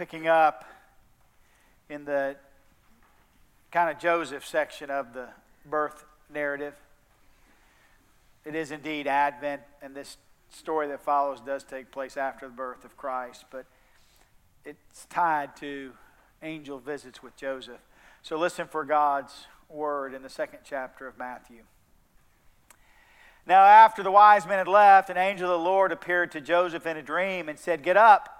picking up in the kind of Joseph section of the birth narrative. It is indeed Advent, and this story that follows does take place after the birth of Christ, but it's tied to angel visits with Joseph. So listen for God's word in the second chapter of Matthew. Now, after the wise men had left, an angel of the Lord appeared to Joseph in a dream and said, Get up,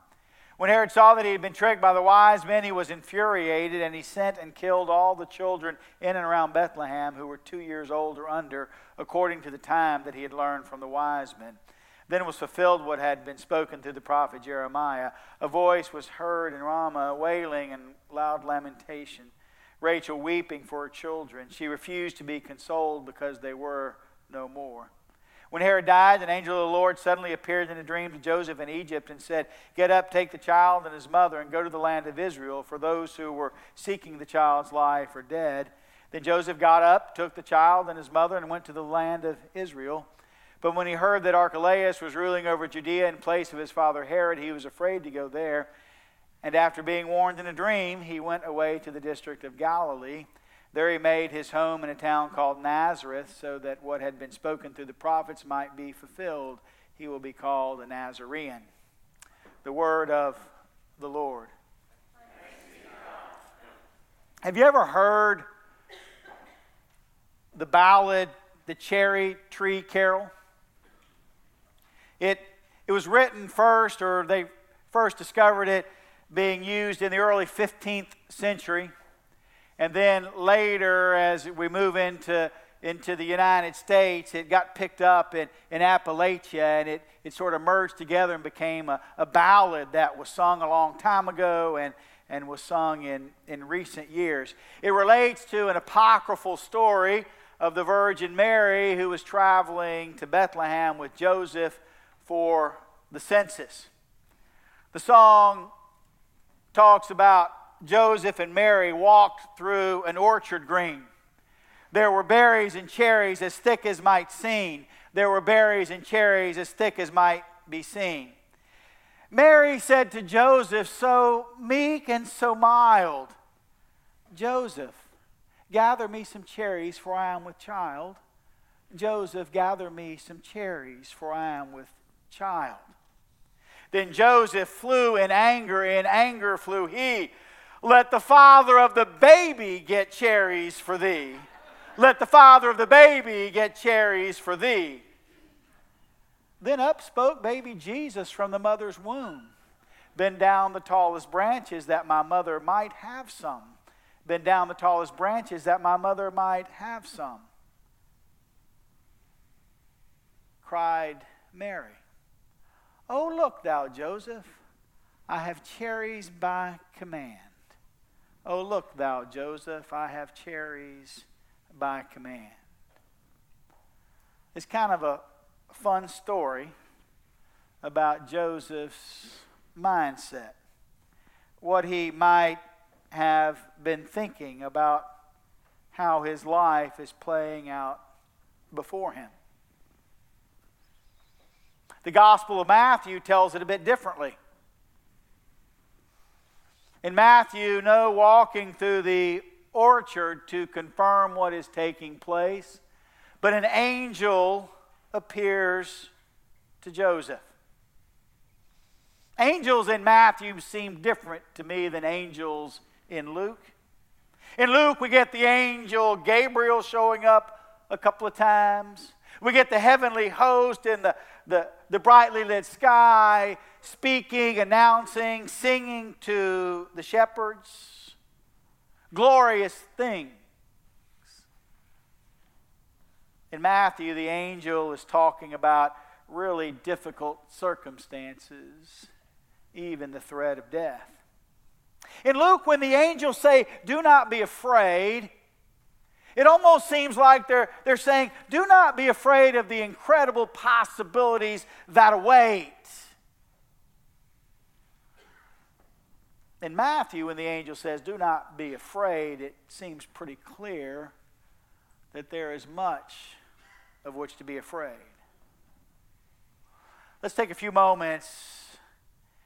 When Herod saw that he had been tricked by the wise men, he was infuriated, and he sent and killed all the children in and around Bethlehem who were two years old or under, according to the time that he had learned from the wise men. Then was fulfilled what had been spoken through the prophet Jeremiah. A voice was heard in Ramah, wailing and loud lamentation. Rachel weeping for her children. She refused to be consoled because they were no more. When Herod died, an angel of the Lord suddenly appeared in a dream to Joseph in Egypt and said, Get up, take the child and his mother, and go to the land of Israel, for those who were seeking the child's life are dead. Then Joseph got up, took the child and his mother, and went to the land of Israel. But when he heard that Archelaus was ruling over Judea in place of his father Herod, he was afraid to go there. And after being warned in a dream, he went away to the district of Galilee. There he made his home in a town called Nazareth, so that what had been spoken through the prophets might be fulfilled. He will be called a Nazarene. The word of the Lord. Have you ever heard the ballad, The Cherry Tree Carol? It, it was written first, or they first discovered it being used in the early 15th century. And then later, as we move into, into the United States, it got picked up in, in Appalachia and it, it sort of merged together and became a, a ballad that was sung a long time ago and, and was sung in, in recent years. It relates to an apocryphal story of the Virgin Mary who was traveling to Bethlehem with Joseph for the census. The song talks about Joseph and Mary walked through an orchard green. There were berries and cherries as thick as might seen. There were berries and cherries as thick as might be seen. Mary said to Joseph, so meek and so mild, Joseph, gather me some cherries, for I am with child. Joseph, gather me some cherries, for I am with child. Then Joseph flew in anger, in anger flew he. Let the father of the baby get cherries for thee. Let the father of the baby get cherries for thee. Then up spoke baby Jesus from the mother's womb. Bend down the tallest branches that my mother might have some. Bend down the tallest branches that my mother might have some. Cried Mary. Oh, look, thou Joseph, I have cherries by command. Oh, look, thou Joseph, I have cherries by command. It's kind of a fun story about Joseph's mindset, what he might have been thinking about how his life is playing out before him. The Gospel of Matthew tells it a bit differently. In Matthew, no walking through the orchard to confirm what is taking place, but an angel appears to Joseph. Angels in Matthew seem different to me than angels in Luke. In Luke, we get the angel Gabriel showing up a couple of times. We get the heavenly host in the, the, the brightly lit sky speaking, announcing, singing to the shepherds. Glorious things. In Matthew, the angel is talking about really difficult circumstances, even the threat of death. In Luke, when the angels say, Do not be afraid, It almost seems like they're, they're saying, do not be afraid of the incredible possibilities that await. In Matthew, when the angel says, Do not be afraid, it seems pretty clear that there is much of which to be afraid. Let's take a few moments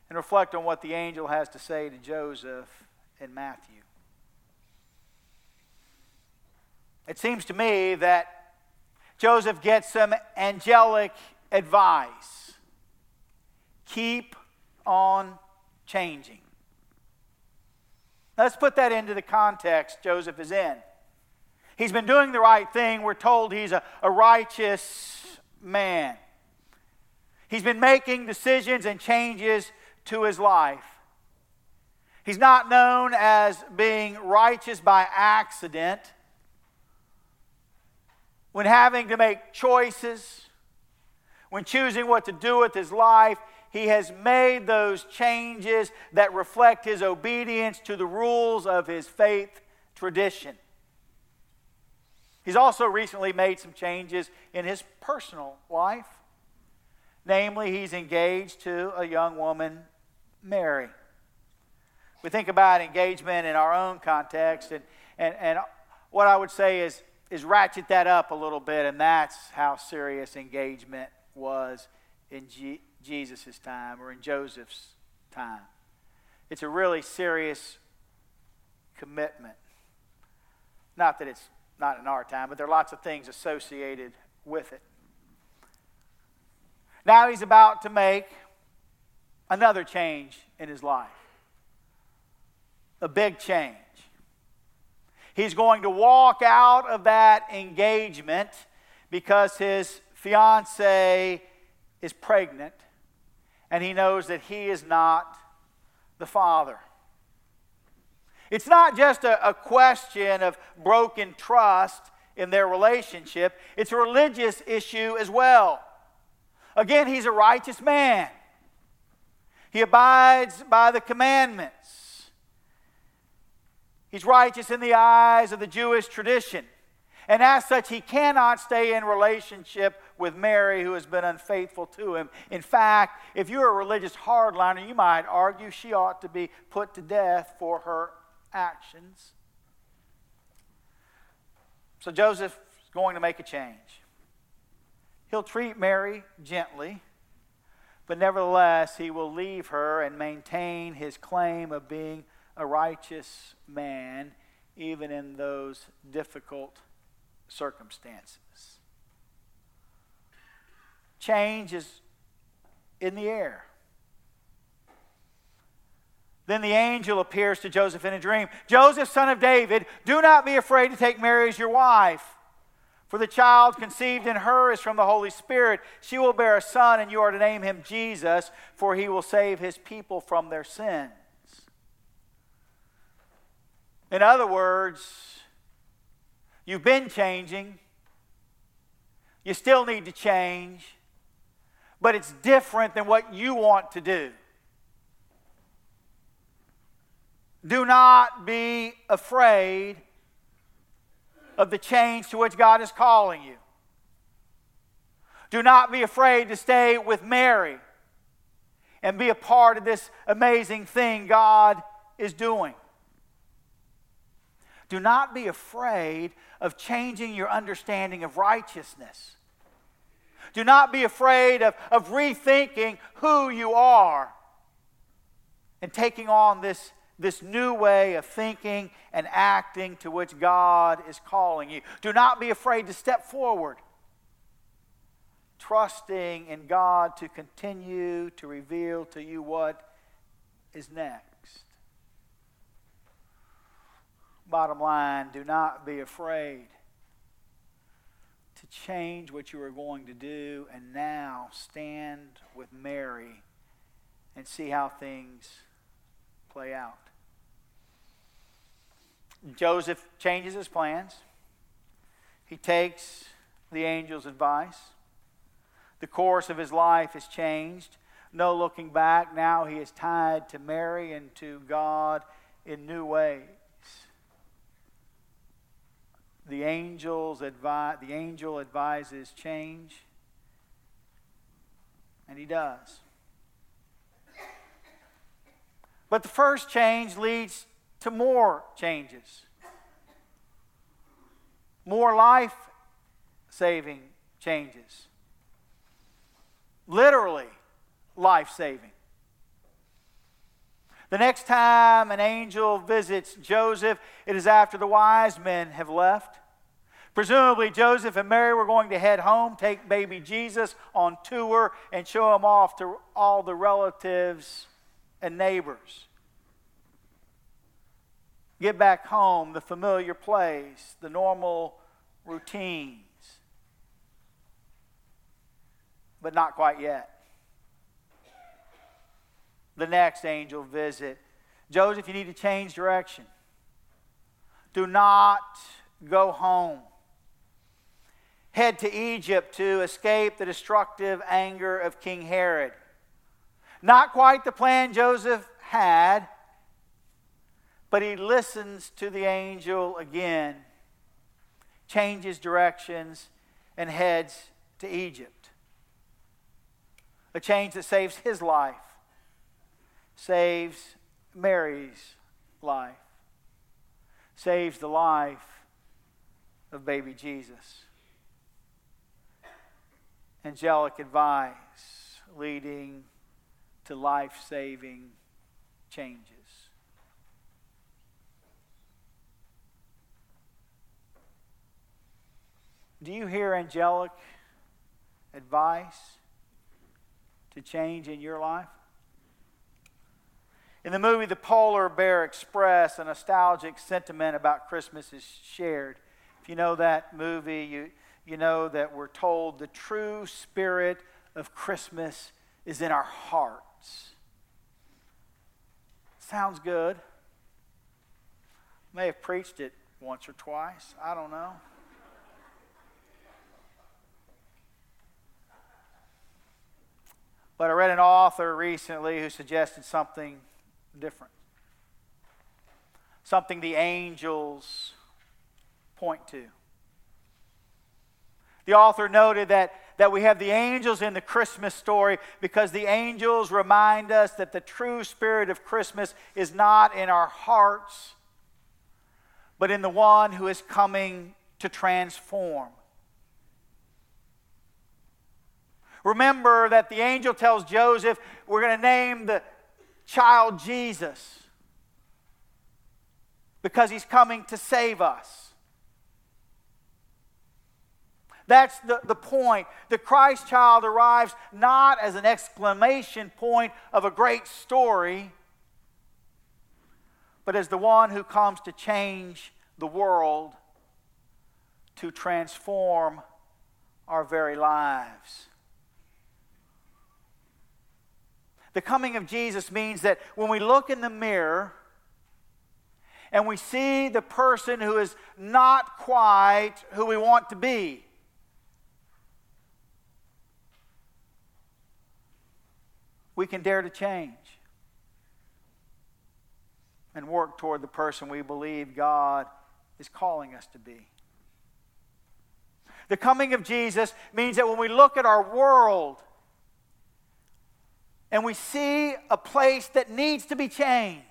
and reflect on what the angel has to say to Joseph in Matthew. It seems to me that Joseph gets some angelic advice. Keep on changing. Let's put that into the context Joseph is in. He's been doing the right thing. We're told he's a, a righteous man. He's been making decisions and changes to his life. He's not known as being righteous by accident. When having to make choices, when choosing what to do with his life, he has made those changes that reflect his obedience to the rules of his faith tradition. He's also recently made some changes in his personal life. Namely, he's engaged to a young woman, Mary. We think about engagement in our own context, and, and, and what I would say is, is ratchet that up a little bit, and that's how serious engagement was in G- Jesus' time or in Joseph's time. It's a really serious commitment. Not that it's not in our time, but there are lots of things associated with it. Now he's about to make another change in his life. A big change. He's going to walk out of that engagement because his fiancee is pregnant and he knows that he is not the father. It's not just a, a, question of broken trust in their relationship, it's a religious issue as well. Again, he's a righteous man, he abides by the commandments. He's righteous in the eyes of the Jewish tradition. And as such, he cannot stay in relationship with Mary, who has been unfaithful to him. In fact, if you're a religious hardliner, you might argue she ought to be put to death for her actions. So Joseph's going to make a change. He'll treat Mary gently, but nevertheless, he will leave her and maintain his claim of being a righteous man, even in those difficult circumstances. Change is in the air. Then the angel appears to Joseph in a dream Joseph, son of David, do not be afraid to take Mary as your wife. For the child conceived in her is from the Holy Spirit. She will bear a son, and you are to name him Jesus, for he will save his people from their sins. In other words, you've been changing, you still need to change, but it's different than what you want to do. Do not be afraid of the change to which God is calling you. Do not be afraid to stay with Mary and be a part of this amazing thing God is doing. Do not be afraid of changing your understanding of righteousness. Do not be afraid of, of rethinking who you are and taking on this this new way of thinking and acting to which God is calling you. Do not be afraid to step forward, trusting in God to continue to reveal to you what is next. Bottom line, do not be afraid to change what you are going to do and now stand with Mary and see how things play out. Joseph changes his plans. He takes the angel's advice. The course of his life is changed. No looking back. Now he is tied to Mary and to God in new ways. The angels advi- the angel advises change, and he does. But the first change leads to more changes, more life saving changes. Literally life saving. The next time an angel visits Joseph, it is after the wise men have left. Presumably, Joseph and Mary were going to head home, take baby Jesus on tour, and show him off to all the relatives and neighbors. Get back home, the familiar place, the normal routines. But not quite yet the next angel visit. Joseph, you need to change direction. Do not go home. Head to Egypt to escape the destructive anger of King Herod. Not quite the plan Joseph had, but he listens to the angel again, changes directions, and heads to Egypt. A change that saves his life saves Mary's life, saves the life of baby Jesus. Angelic advice leading to life saving changes. Do you hear angelic advice to change in your life? In the movie The Polar Bear Express, a nostalgic sentiment about Christmas is shared. If you know that movie, you, you know that we're told the true spirit of Christmas is in our hearts. Sounds good. May have preached it once or twice. I don't know. But I read an author recently who suggested something different. Something the angels point to. The author noted that, that we have the angels in the Christmas story because the angels remind us that the true spirit of Christmas is not in our hearts, but in the one who is coming to transform. Remember that the angel tells Joseph, We're going to name the, child Jesus because he's coming to save us. That's the, the point. The Christ child arrives not as an exclamation point of a great story, but as the one who comes to change the world, to transform our very lives. The coming of Jesus means that when we look in the mirror and we see the person who is not quite who we want to be, we can dare to change and work toward the person we believe God is calling us to be. The coming of Jesus means that when we look at our world and we see a place that needs to be changed,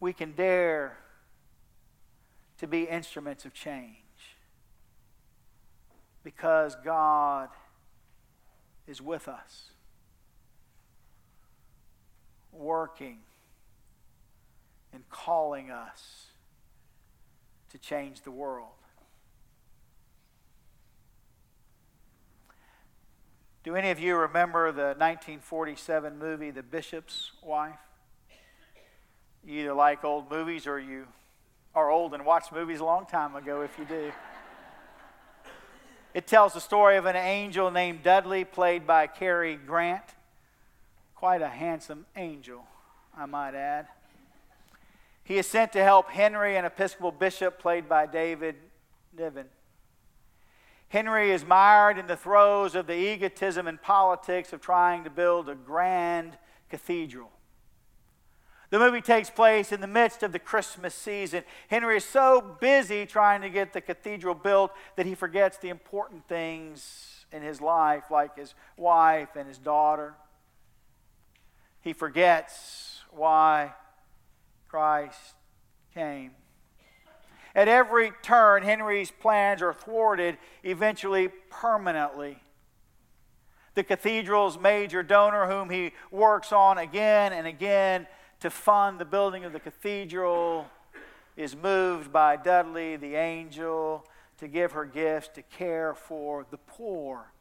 we can dare to be instruments of change because God is with us, working and calling us to change the world. Do any of you remember the 1947 movie, The Bishop's Wife? You either like old movies or you are old and watched movies a long time ago if you do. It tells the story of an angel named Dudley, played by Cary Grant. Quite a handsome angel, I might add. He is sent to help Henry, an Episcopal bishop, played by David Niven. Henry is mired in the throes of the egotism and politics of trying to build a grand cathedral. The movie takes place in the midst of the Christmas season. Henry is so busy trying to get the cathedral built that he forgets the important things in his life, like his wife and his daughter. He forgets why Christ came. At every turn, Henry's plans are thwarted, eventually permanently. The cathedral's major donor, whom he works on again and again, to fund the building of the cathedral is moved by Dudley, the angel, to give her gifts to care for the poor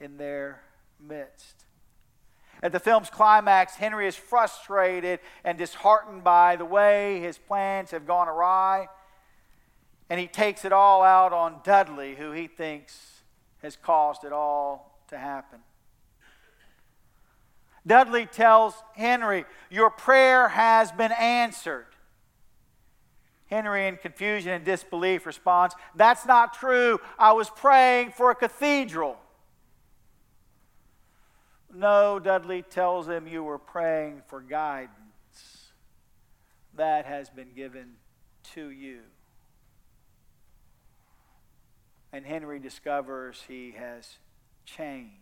in their midst. At the film's climax, Henry is frustrated and disheartened by the way his plans have gone awry. And he takes it all out on Dudley, who he thinks has caused it all to happen. Dudley tells Henry, Your prayer has been answered. Henry, in confusion and disbelief, responds, That's not true. I was praying for a cathedral. No, Dudley tells him, You were praying for guidance. That has been given to you. And Henry discovers he has changed.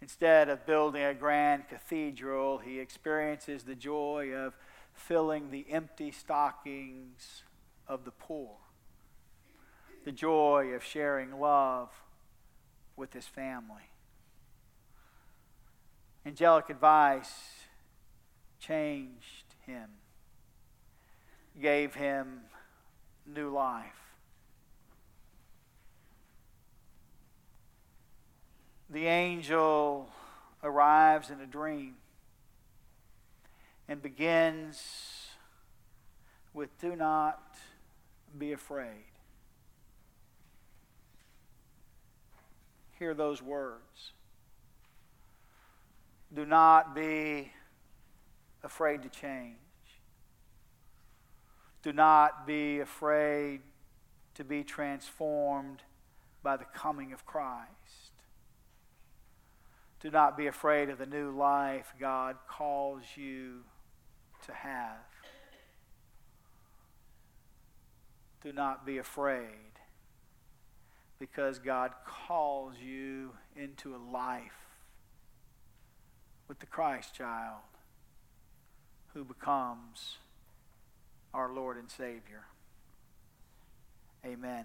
Instead of building a grand cathedral, he experiences the joy of filling the empty stockings of the poor, the joy of sharing love with his family. Angelic advice changed him, gave him new life. The angel arrives in a dream and begins with Do not be afraid. Hear those words. Do not be afraid to change. Do not be afraid to be transformed by the coming of Christ. Do not be afraid of the new life God calls you to have. Do not be afraid because God calls you into a life with the Christ child who becomes our Lord and Savior. Amen.